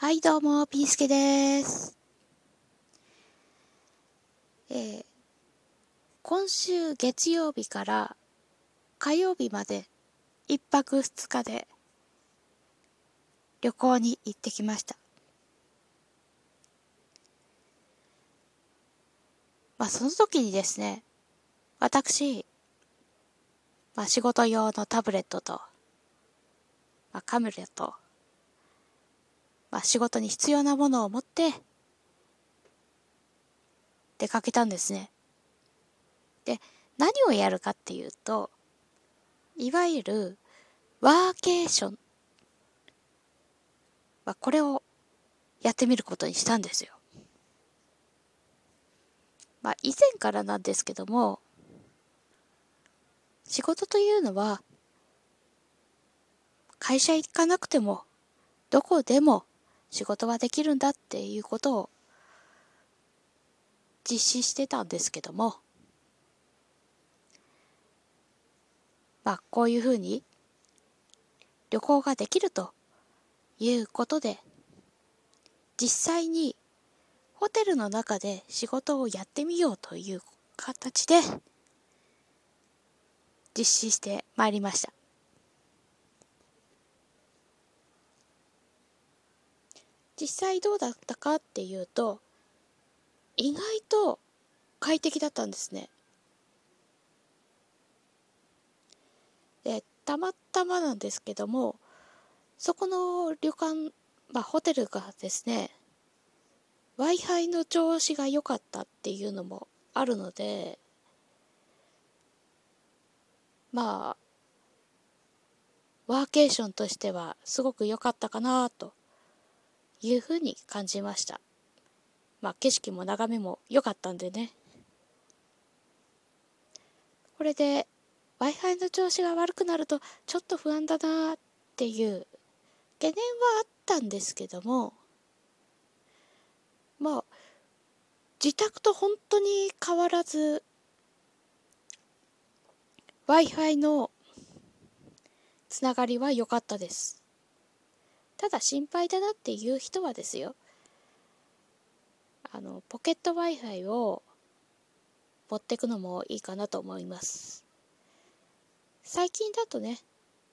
はい、どうも、ピースケです。えー今週月曜日から火曜日まで一泊二日で旅行に行ってきました。まあ、その時にですね、私、まあ、仕事用のタブレットと、まあ、カメラと、まあ、仕事に必要なものを持って出かけたんですね。で、何をやるかっていうと、いわゆるワーケーション。まあ、これをやってみることにしたんですよ。まあ、以前からなんですけども、仕事というのは、会社行かなくても、どこでも仕事はできるんだっていうことを実施してたんですけども、まあこういうふうに旅行ができるということで、実際にホテルの中で仕事をやってみようという形で実施してまいりました。実際どうだったかっていうと意外と快適だったんですね。でたまたまなんですけどもそこの旅館、まあ、ホテルがですね w i f i の調子が良かったっていうのもあるのでまあワーケーションとしてはすごく良かったかなというふうに感じました。まあ景色も眺めも良かったんでね。これで Wi-Fi の調子が悪くなるとちょっと不安だなっていう懸念はあったんですけども、まあ自宅と本当に変わらず Wi-Fi のつながりは良かったです。ただ心配だなっていう人はですよ。あのポケット Wi-Fi を持ってくのもいいかなと思います。最近だとね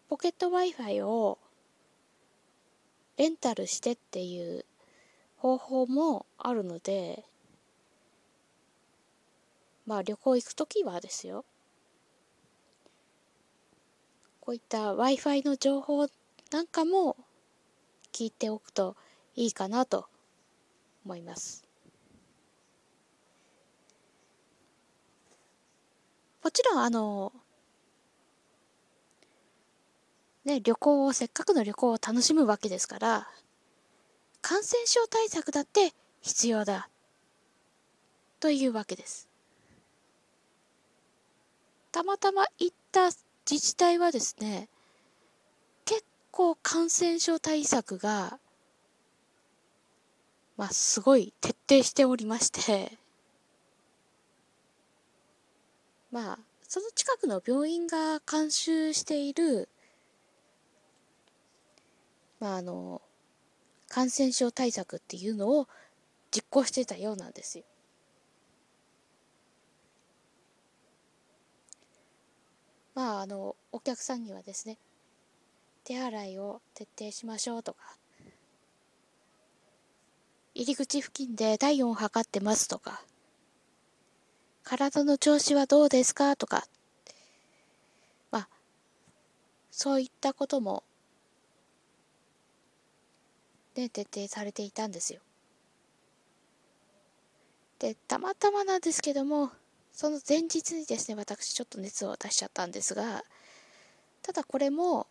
ポケット Wi-Fi をレンタルしてっていう方法もあるのでまあ旅行行くときはですよ。こういった Wi-Fi の情報なんかも聞いておくといいかなと思います。もちろんあのね旅行をせっかくの旅行を楽しむわけですから感染症対策だって必要だというわけです。たまたま行った自治体はですね結構感染症対策がまあすごい徹底しておりましてまあその近くの病院が監修しているまああの感染症対策っていうのを実行してたようなんですよ。まああのお客さんにはですね手洗いを徹底しましょうとか。入り口付近で体温を測ってますとか。体の調子はどうですかとか。まあそういったこともね徹底されていたんですよ。でたまたまなんですけどもその前日にですね私ちょっと熱を出しちゃったんですがただこれも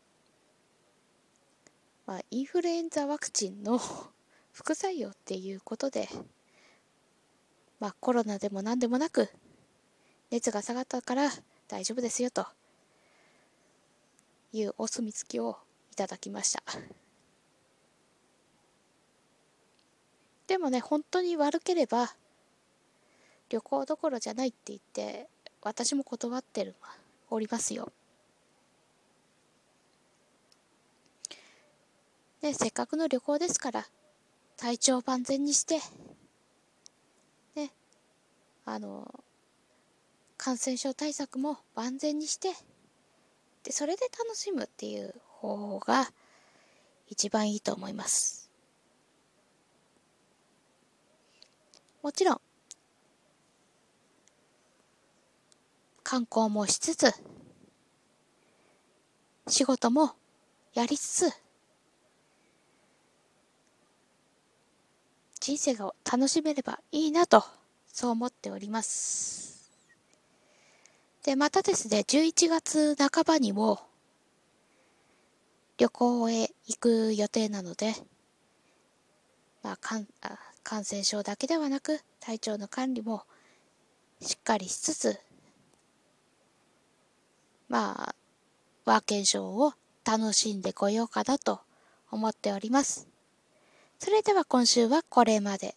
まあ、インフルエンザワクチンの 副作用っていうことで、まあ、コロナでも何でもなく熱が下がったから大丈夫ですよというお墨付きをいただきました。でもね本当に悪ければ旅行どころじゃないって言って私も断ってるおりますよ。ね、せっかくの旅行ですから体調万全にして、ね、あの、感染症対策も万全にして、で、それで楽しむっていう方法が一番いいと思います。もちろん、観光もしつつ、仕事もやりつつ、人生が楽しめればいいなと、そう思っております。で、またですね、11月半ばにも、旅行へ行く予定なので、まあ、かんあ感染症だけではなく、体調の管理もしっかりしつつ、まあ、ワーケンションを楽しんでこようかなと思っております。それでは今週はこれまで。